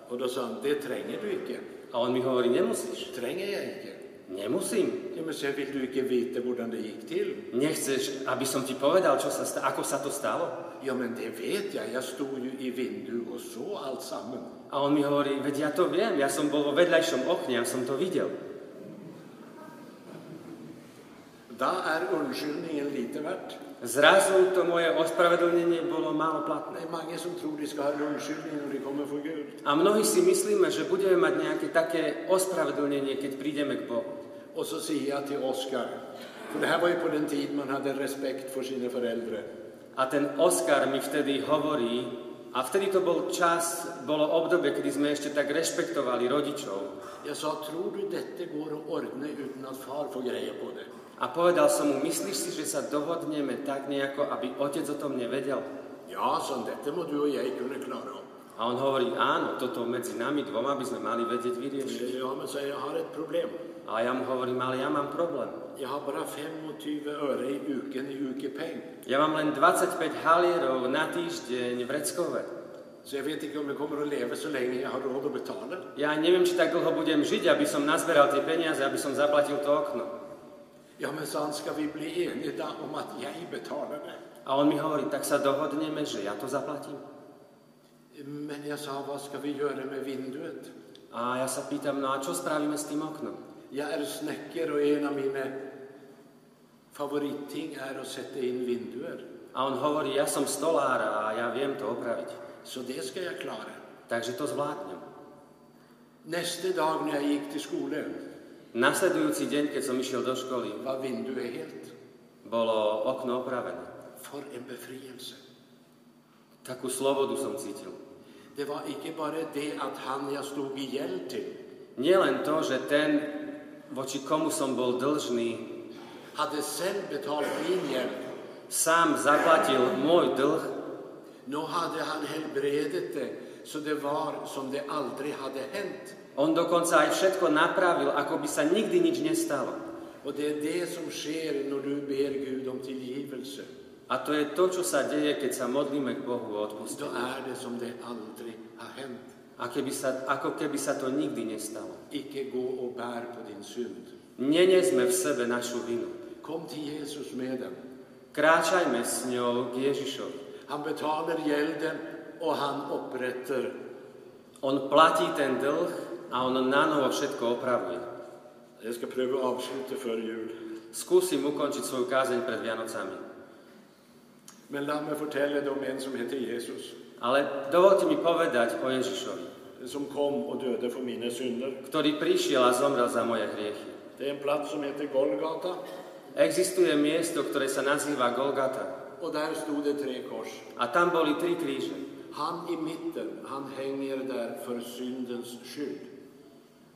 Och då sa han, det tränger du inte. A on mi hovorí, nemusíš. Tränger jag inte. Nemusím. Ja, men så vill du inte veta hur det gick till? Nechceš, aby som ti povedal, čo sa ako sa to stalo? Ja, men det vet jag. Jag stod ju i vindu och så allt samman. A on mi hovorí, veď ja to viem, ja som bol vo vedľajšom okne, ja som to videl. Då är undskyldningen lite värt. Zrazu to moje ospravedlnenie bolo málo platné. Gud. A mnohí si myslíme, že budeme mať nejaké také ospravedlnenie, keď prídeme k Bohu. Och så säger jag till Oskar, för det här var ju på den tid man hade respekt för sina föräldrar. A ten Oskar mi vtedy hovorí, a vtedy to bol čas, bolo obdobie, kedy sme ešte tak rešpektovali rodičov. Jag sa, tror du detta går att ordna utan att far får grejer på det? A povedal som mu, myslíš si, že sa dohodneme tak nejako, aby otec o tom nevedel? Ja, sa dette må du og jeg kunne klare opp. A on hovorí, áno, toto medzi nami dvoma by sme mali vedieť vyriešiť. Ja, men så jeg har et problem. A ja mu hovorím, ale ja mám problém. Jeg har bare 25 øre i uken i ukepeng. Ja mám len 25 halierov na týždeň vreckové. Så jeg vet ikke om jeg kommer å leve så lenge jeg har råd å betale. Ja neviem, či tak dlho budem žiť, aby som nazberal tie peniaze, aby som zaplatil to okno. Ja, men vi bli om det? A on mi hovorí, tak sa dohodneme, že ja to zaplatím. Men jeg sa, hva skal vi gjøre med vinduet? A ja sa pýtam, no a čo spravíme s tým oknom? Jeg er snekker, og en av mine favoritting er å sette inn vinduer. A on hovorí, ja som stolár a ja viem to opraviť. Så det skal jeg klare. Takže to zvládnem. Neste dag når jeg gikk til skole, Nasledujúci deň, keď som išiel do školy, var vinduet helt. bolo okno opravené. For en befrielse. Takú slobodu som cítil. Det var ikke bare det at han jeg stod i gjeld til, Nie len to, že ten, voči komu som bol dlžný, hadde selv betalt min gjeld. sám zaplatil môj dlh, Nå hadde han helbredet det, så det var som det aldri hadde hendt. on dokonca aj všetko napravil, ako by sa nikdy nič nestalo. Og det er det som skjer når du ber Gud om tilgivelse. A to je to, čo sa deje, keď sa modlíme k Bohu o odpustenie. det som det aldri har hendt. A keby sa, ako keby sa to nikdy nestalo. Ikke gå og bær på din synd. Nenesme v sebe našu vinu. Kom til Jesus med den. Kráčajme s ňou k Ježišovi. Han han. On platí ten dlh a on na novo všetko opravuje. Jul. Skúsim ukončiť svoju kázeň pred Vianocami. Men la meg fortelle deg om en som heter Jesus, Ale dovolte mi povedať o Ježišovi, som kom og døde for mine synder. ktorý prišiel a zomrel za moje hriechy. Det er en plass som heter Golgata, Existuje miesto, ktoré sa nazýva Golgata. og der sto det tre kors. A tam boli tri kríže. Han i mitten, han henger der for syndens skyld.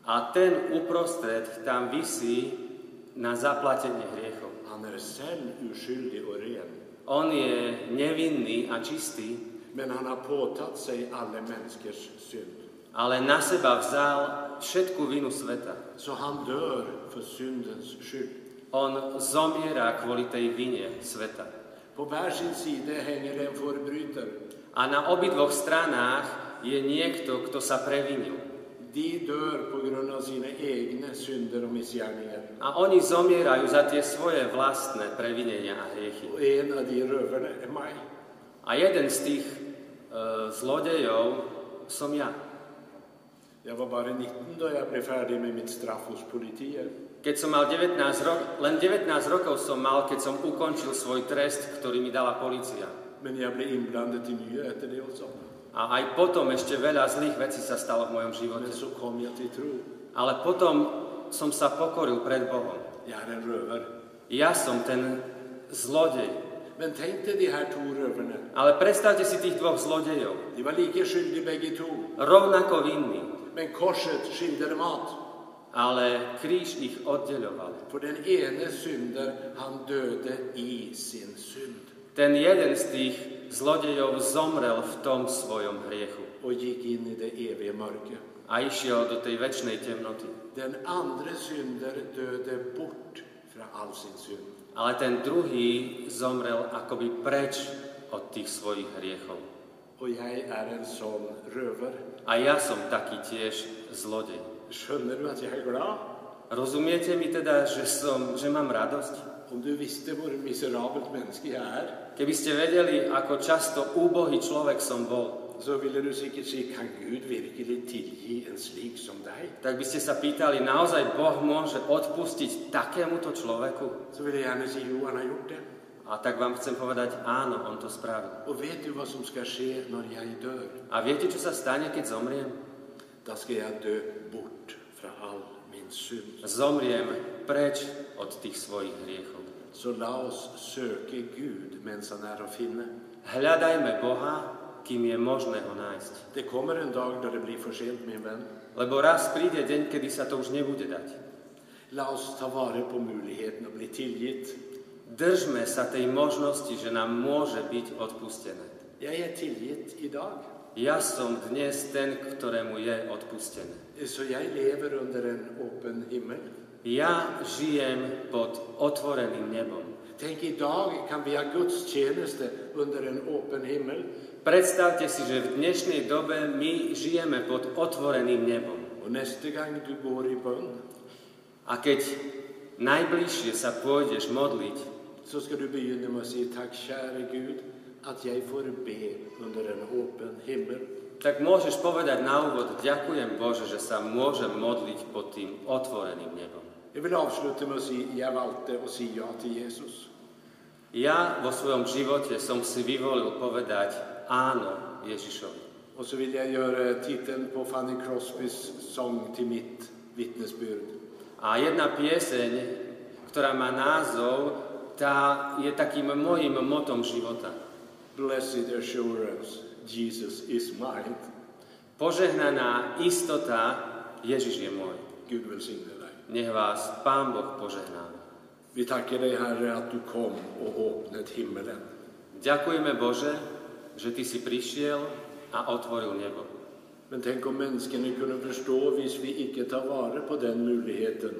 A ten uprostred tam visí na zaplatenie hriechov. Han er selv uskyldig og On je nevinný a čistý, men han har påtatt seg alle menneskers synd. ale na seba vzal všetku vinu sveta. Så han dør for syndens skyld. On zomiera kvôli tej vine sveta. På hver sin det en forbryter. A na obidvoch stranách je niekto, kto sa previnil. De dør på grunn av sine egne synder og misgjerninger. A oni zomierajú za tie svoje vlastné previnenia a hriechy. Og en av de røverne er meg. A jeden z tých e, zlodejov som ja. Jeg var bare 19 da jeg ble ferdig med mitt straff hos politiet. Keď som mal 19 rok, len 19 rokov som mal, keď som ukončil svoj trest, ktorý mi dala policia. Men jeg ble innblandet i mye etter det også. A aj potom ešte veľa zlých vecí sa stalo v mojom živote. Men så kom jeg til tro. Ale potom som sa pokoril pred Bohom. En. Ja som ten zlodej. Men de. Ale predstavte si tých dvoch zlodejov. De var. Rovnako vinní. Men korset skilte dem ad. Ale kríž ich oddeľoval. For den ene synder, han døde i sin synd. Ten jeden z tých zlodejov zomrel v tom svojom hriechu i det a išiel do tej väčšnej temnoty. Den andre synder døde bort fra all sin synd. Ale ten druhý zomrel akoby preč od tých svojich hriechov. Og jeg er en sånn røver. A ja som taký tiež zlodej. Skjønner du at jeg er glad? Rozumiete mi teda, že, som, že mám radosť? Om du visste hvor miserabelt menneske jeg er, Keby ste vedeli, ako často úbohý človek som bol, så ville du sikkert si kan Gud virkelig tilgi en slik som deg? tak by ste sa pýtali, naozaj Boh môže odpustiť takémuto človeku? Så vil jeg gjerne si jo, han har gjort det. A tak vám chcem povedať, áno, on to spravil. Og vet du hva som skal skje når jeg dør? A viete, čo sa stane, keď zomriem? Da skal jeg dø bort fra all min synd. Zomriem preč od tých svojich hriechov. Så la oss søke Gud mens han er å finne. Hľadajme Boha, kým je možné ho nájsť. Det kommer en dag da det blir for sent, min venn. Lebo raz príde deň, kedy sa to už nebude dať. La oss ta vara på möjligheten att bli tillgitt. Držme sa tej možnosti, že nám môže byť odpustené. Jag är tillgitt idag. Ja som dnes ten, ktorému je odpustené. Så jag lever under en öppen himmel. Ja žijem pod otvoreným nebom. Tänk, idag kan vi ha gudstjänster under en öppen himmel. Predstavte si, že v dnešnej dobe my žijeme pod otvoreným nebom. Och nästa gång du går i bön A keď najbližšie sa pôjdeš modliť, så ska du begynna med att säga tack käre Gud att jag får be under en öppen himmel. tak môžeš povedať na úvod, ďakujem Bože, že sa môžem modliť pod tým otvoreným nebom. Jag vill avsluta med att säga jag valde att säga ja till Jesus. Ja vo svojom živote som si vyvolil povedať áno Ježišovi. Och så vill jag göra titeln på Fanny Crosbys sång till mitt vittnesbörd. A jedna pieseň, ktorá má názov, tá je takým mojim motom života. Blessed assurance, Jesus is mine. Požehnaná istota, Ježiš je môj. Gud välsigne dig. Nech vás Pán Boh požehnáva. Vi tackar dig Herre att du kom och öppnade himmelen. Ďakujeme Bože, že Ty si prišiel a otvoril nebo. Men tänk om människorna kunde förstå hvis vi icke tar vara på den möjligheten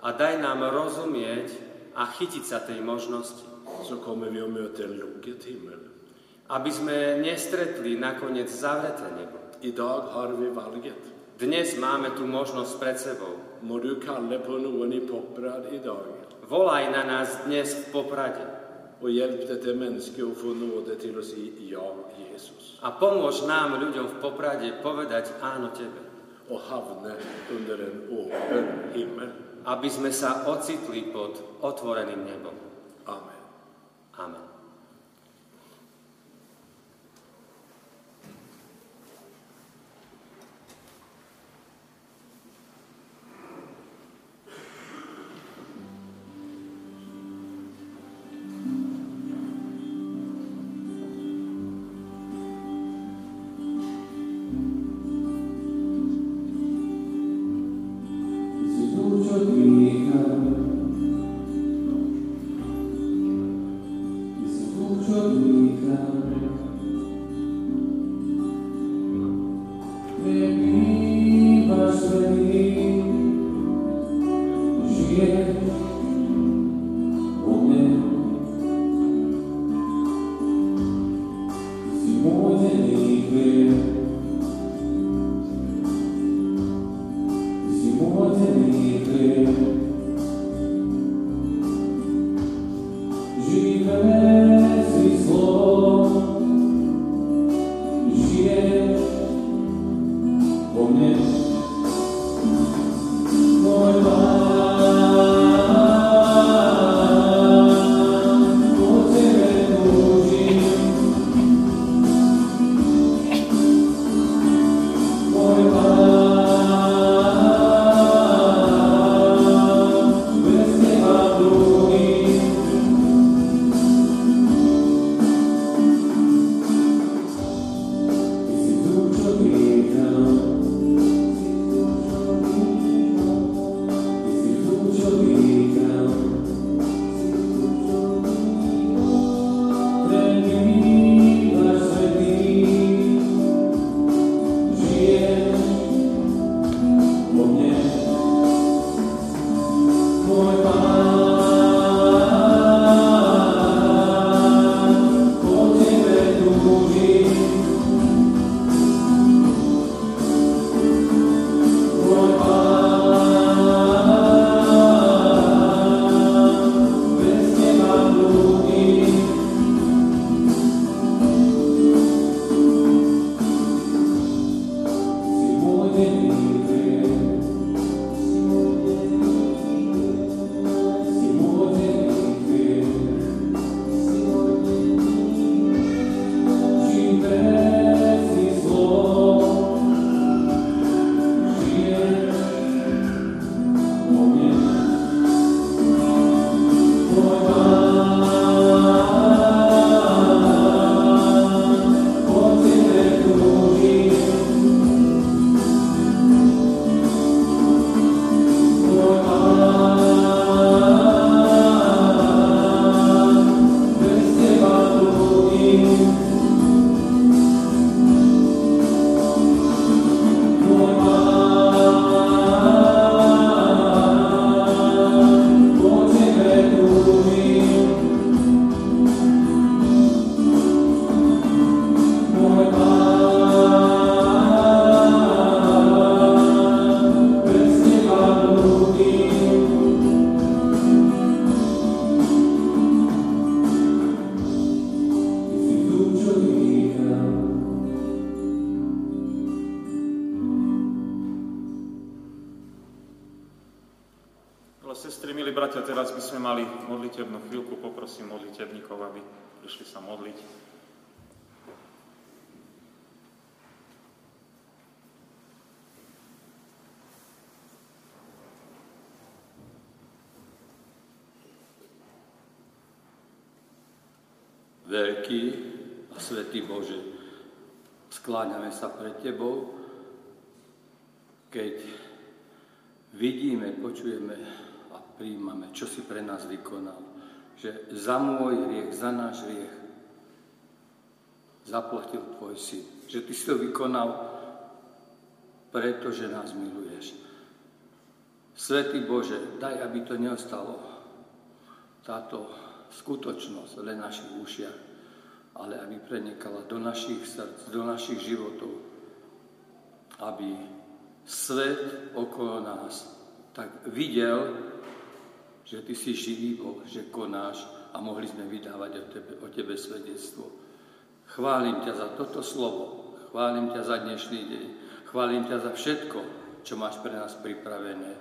A daj nám rozumieť a chytiť sa tej možnosti, så kommer vi att möta en lugget himmel. aby sme nestretli nakoniec zavreté nebo. Idag har vi valget. Dnes máme tu možnosť pred sebou. Må du kalla på någon i Poprad idag Volaj na nás dnes v Poprade och hjälp detta människa att få nåde till att säga ja, Jesus. a pomôž nám, ľuďom v Poprade, povedať áno Tebe. Och havna under en öppen himmel. Aby sme sa ocitli pod otvoreným nebom. Amen. Amen. Poprosím modlitebníkov, aby prišli sa modliť. Veľký a svetý Bože, skláňame sa pred Tebou, keď vidíme, počujeme a príjmame, čo si pre nás vykonal. Že za môj hriech, za náš hriech zaplatil Tvoj syn. Že Ty si to vykonal, pretože nás miluješ. Svetý Bože, daj, aby to neostalo táto skutočnosť len našich ušiach, ale aby prenikala do našich srdc, do našich životov, aby svet okolo nás tak videl, že Ty si živý Boh, že konáš a mohli sme vydávať o Tebe, o tebe svedectvo. Chválim ťa za toto slovo, chválim ťa za dnešný deň, chválim ťa za všetko, čo máš pre nás pripravené.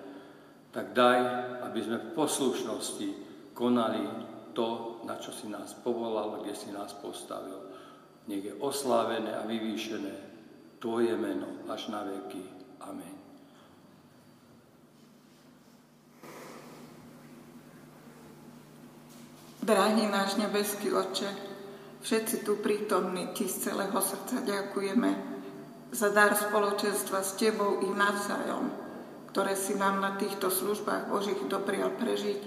Tak daj, aby sme v poslušnosti konali to, na čo si nás povolal, kde si nás postavil. Nech je oslávené a vyvýšené Tvoje meno až na veky. Amen. Drahý náš nebeský Oče, všetci tu prítomní Ti z celého srdca ďakujeme za dar spoločenstva s Tebou i navzájom, ktoré si nám na týchto službách Božích doprial prežiť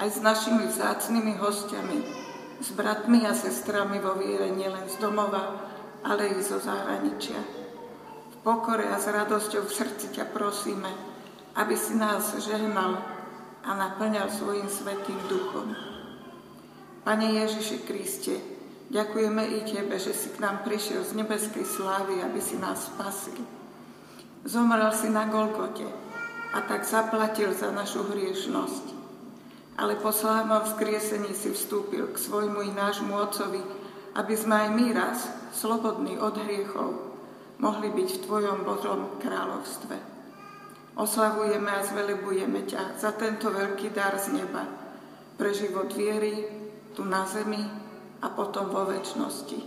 aj s našimi vzácnými hostiami, s bratmi a sestrami vo viere nielen z domova, ale i zo zahraničia. V pokore a s radosťou v srdci ťa prosíme, aby si nás žehnal a naplňal svojim svetým duchom. Pane Ježiši Kriste, ďakujeme i Tebe, že si k nám prišiel z nebeskej slávy, aby si nás spasil. Zomrel si na Golgote a tak zaplatil za našu hriešnosť ale po slávnom vzkriesení si vstúpil k svojmu i nášmu Otcovi, aby sme aj my raz, slobodní od hriechov, mohli byť v Tvojom Božom kráľovstve. Oslavujeme a zvelebujeme ťa za tento veľký dar z neba, pre život viery, tu na zemi a potom vo väčšnosti.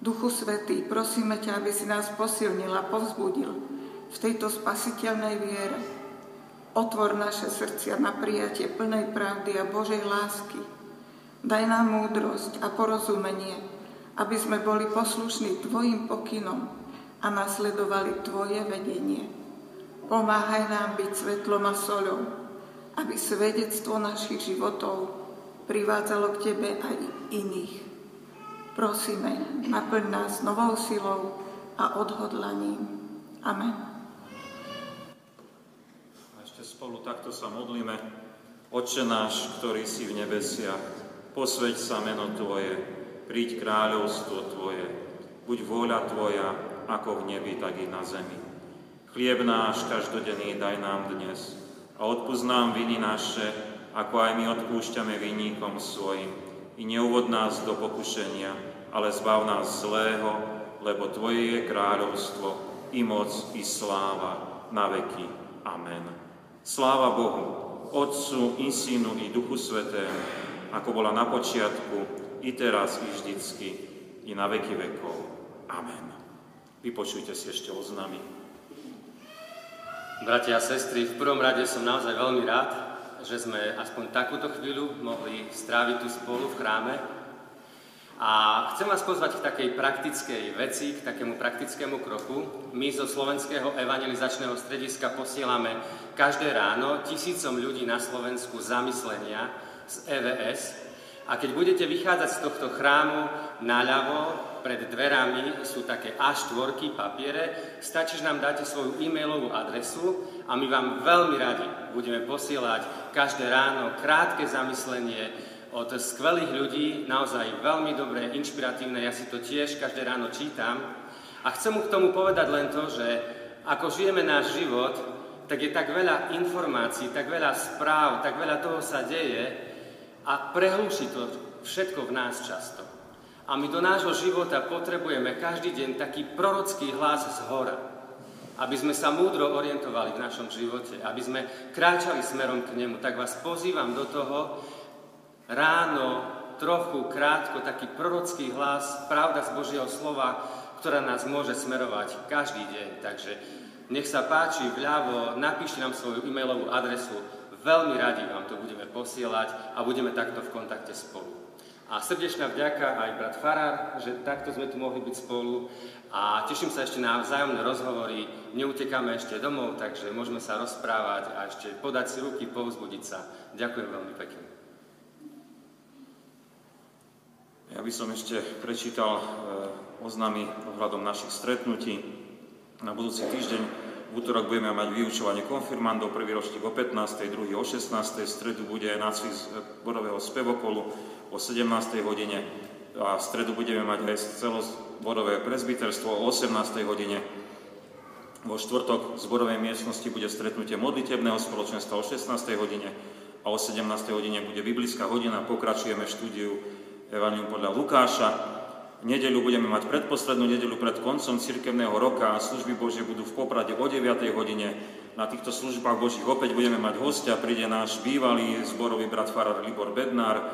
Duchu Svetý, prosíme ťa, aby si nás posilnil a povzbudil v tejto spasiteľnej viere, Otvor naše srdcia na prijatie plnej pravdy a Božej lásky. Daj nám múdrosť a porozumenie, aby sme boli poslušní Tvojim pokynom a nasledovali Tvoje vedenie. Pomáhaj nám byť svetlom a solou, aby svedectvo našich životov privádzalo k Tebe aj iných. Prosíme, naplň nás novou silou a odhodlaním. Amen spolu takto sa modlíme. Otče náš, ktorý si v nebesiach, posveď sa meno Tvoje, príď kráľovstvo Tvoje, buď vôľa Tvoja, ako v nebi, tak i na zemi. Chlieb náš každodenný daj nám dnes a odpúsť nám viny naše, ako aj my odpúšťame vinníkom svojim. I neuvod nás do pokušenia, ale zbav nás zlého, lebo Tvoje je kráľovstvo, i moc, i sláva, na veky. Amen. Sláva Bohu, Otcu i Synu i Duchu Svetému, ako bola na počiatku, i teraz, i vždycky, i na veky vekov. Amen. Vypočujte si ešte oznámy. Bratia a sestry, v prvom rade som naozaj veľmi rád, že sme aspoň takúto chvíľu mohli stráviť tu spolu v chráme, a chcem vás pozvať k takej praktickej veci, k takému praktickému kroku. My zo Slovenského evangelizačného strediska posielame každé ráno tisícom ľudí na Slovensku zamyslenia z EVS. A keď budete vychádzať z tohto chrámu naľavo, pred dverami sú také A4 papiere, stačí, že nám dáte svoju e-mailovú adresu a my vám veľmi radi budeme posielať každé ráno krátke zamyslenie, od skvelých ľudí, naozaj veľmi dobré, inšpiratívne, ja si to tiež každé ráno čítam. A chcem mu k tomu povedať len to, že ako žijeme náš život, tak je tak veľa informácií, tak veľa správ, tak veľa toho sa deje a prehlúši to všetko v nás často. A my do nášho života potrebujeme každý deň taký prorocký hlas z hora. aby sme sa múdro orientovali v našom živote, aby sme kráčali smerom k nemu, tak vás pozývam do toho ráno, trochu, krátko, taký prorocký hlas, pravda z Božieho slova, ktorá nás môže smerovať každý deň. Takže nech sa páči vľavo, napíšte nám svoju e-mailovú adresu, veľmi radi vám to budeme posielať a budeme takto v kontakte spolu. A srdečná vďaka aj brat Farár, že takto sme tu mohli byť spolu a teším sa ešte na vzájomné rozhovory. Neutekáme ešte domov, takže môžeme sa rozprávať a ešte podať si ruky, povzbudiť sa. Ďakujem veľmi pekne. Ja by som ešte prečítal e, oznámy ohľadom našich stretnutí. Na budúci týždeň v útorok budeme mať vyučovanie konfirmandov, prvý ročník o 15., druhý o 16., v stredu bude nácvik borového spevokolu, o 17. hodine a v stredu budeme mať aj celozborové prezbiterstvo o 18. hodine. Vo štvrtok v zborovej miestnosti bude stretnutie modlitebného spoločenstva o 16. hodine a o 17. hodine bude biblická hodina. Pokračujeme štúdiu Evangelium podľa Lukáša. Nedeľu budeme mať predposlednú nedeľu pred koncom cirkevného roka a služby Božie budú v Poprade o 9. hodine. Na týchto službách Božích opäť budeme mať hostia, príde náš bývalý zborový brat Farar Libor Bednár,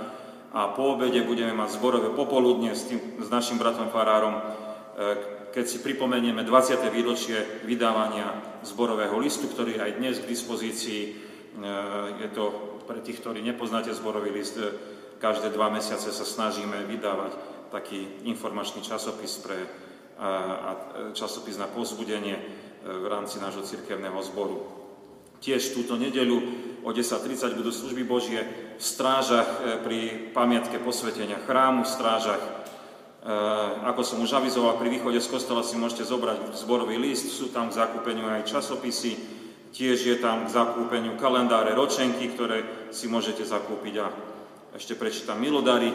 a po obede budeme mať zborové popoludne s, tým, s našim bratom Farárom, e, keď si pripomenieme 20. výročie vydávania zborového listu, ktorý je aj dnes k dispozícii. E, je to pre tých, ktorí nepoznáte zborový list, e, každé dva mesiace sa snažíme vydávať taký informačný časopis pre a časopis na pozbudenie v rámci nášho cirkevného zboru. Tiež túto nedeľu o 10.30 budú služby Božie v strážach e, pri pamiatke posvetenia chrámu, v strážach. E, ako som už avizoval, pri východe z kostola si môžete zobrať zborový list, sú tam k zakúpeniu aj časopisy, tiež je tam k zakúpeniu kalendáre, ročenky, ktoré si môžete zakúpiť a ešte prečítam milodary.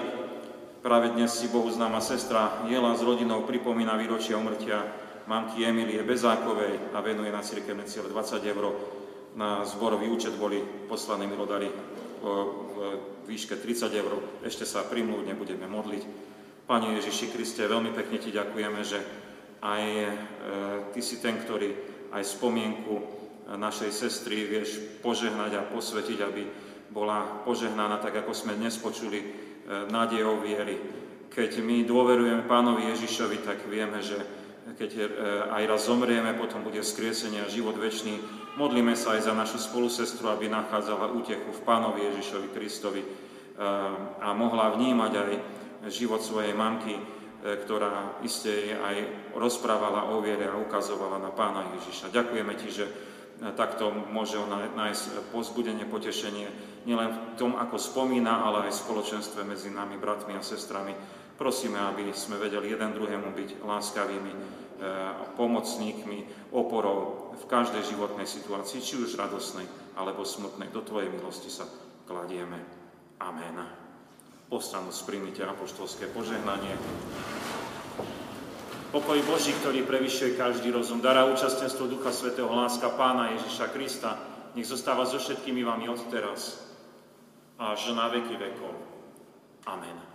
Práve dnes si Bohu známa sestra Jela s rodinou pripomína výročia umrtia mamky Emilie Bezákovej a venuje na cirkevné cieľe 20 eur na zborový účet boli poslané milodary v výške 30 eur. Ešte sa primlúdne budeme modliť. Pane Ježiši Kriste, veľmi pekne Ti ďakujeme, že aj e, Ty si ten, ktorý aj spomienku našej sestry vieš požehnať a posvetiť, aby bola požehnaná, tak ako sme dnes počuli, e, nádejou viery. Keď my dôverujeme Pánovi Ježišovi, tak vieme, že keď e, aj raz zomrieme, potom bude skriesenie a život väčší. Modlíme sa aj za našu spolusestru, aby nachádzala útechu v Pánovi Ježišovi Kristovi e, a mohla vnímať aj život svojej mamky, e, ktorá iste aj rozprávala o viere a ukazovala na Pána Ježiša. Ďakujeme Ti, že takto môže ona nájsť pozbudenie, potešenie nielen v tom, ako spomína, ale aj v spoločenstve medzi nami, bratmi a sestrami. Prosíme, aby sme vedeli jeden druhému byť láskavými e, pomocníkmi, oporou v každej životnej situácii, či už radosnej alebo smutnej. Do Tvojej milosti sa kladieme. Amen. Postanúc sprímite apoštolské požehnanie. Pokoj Boží, ktorý prevyšuje každý rozum, dará účastenstvo Ducha Svetého, láska Pána Ježiša Krista, nech zostáva so všetkými vami od teraz až na veky vekov. Amen.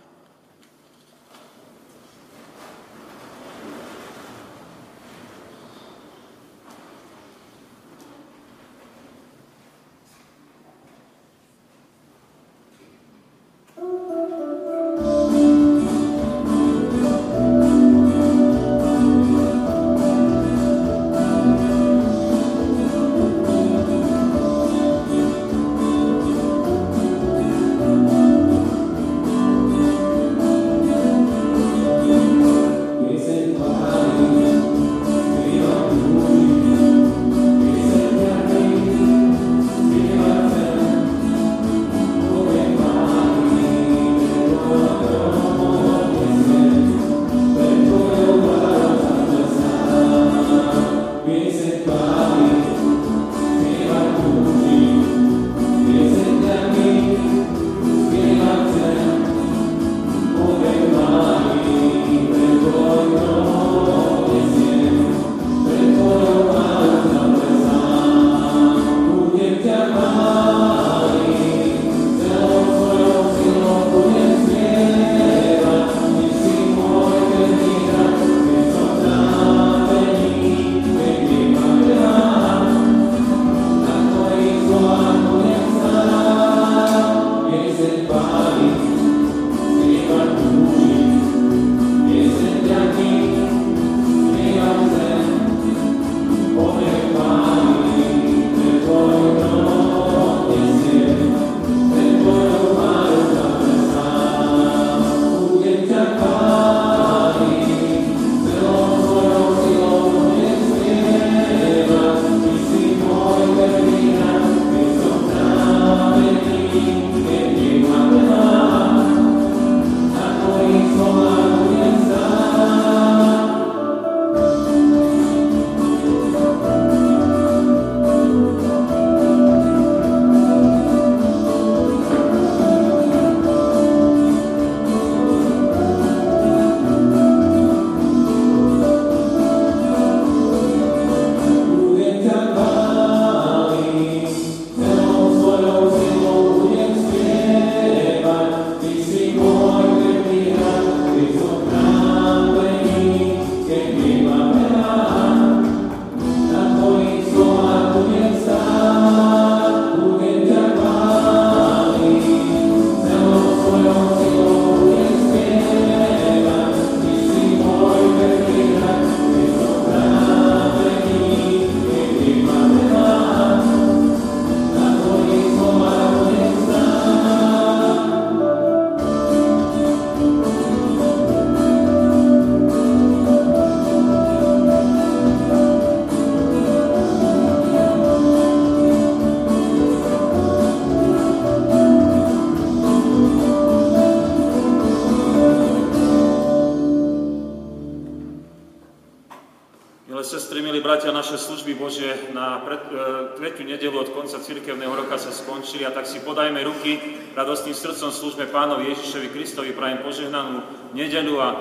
Službe pánovi Ježišovi Kristovi, prajem požehnanú nedelu a e,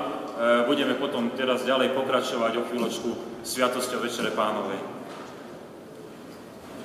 budeme potom teraz ďalej pokračovať o chvíľočku Sviatosťou Večere pánovej.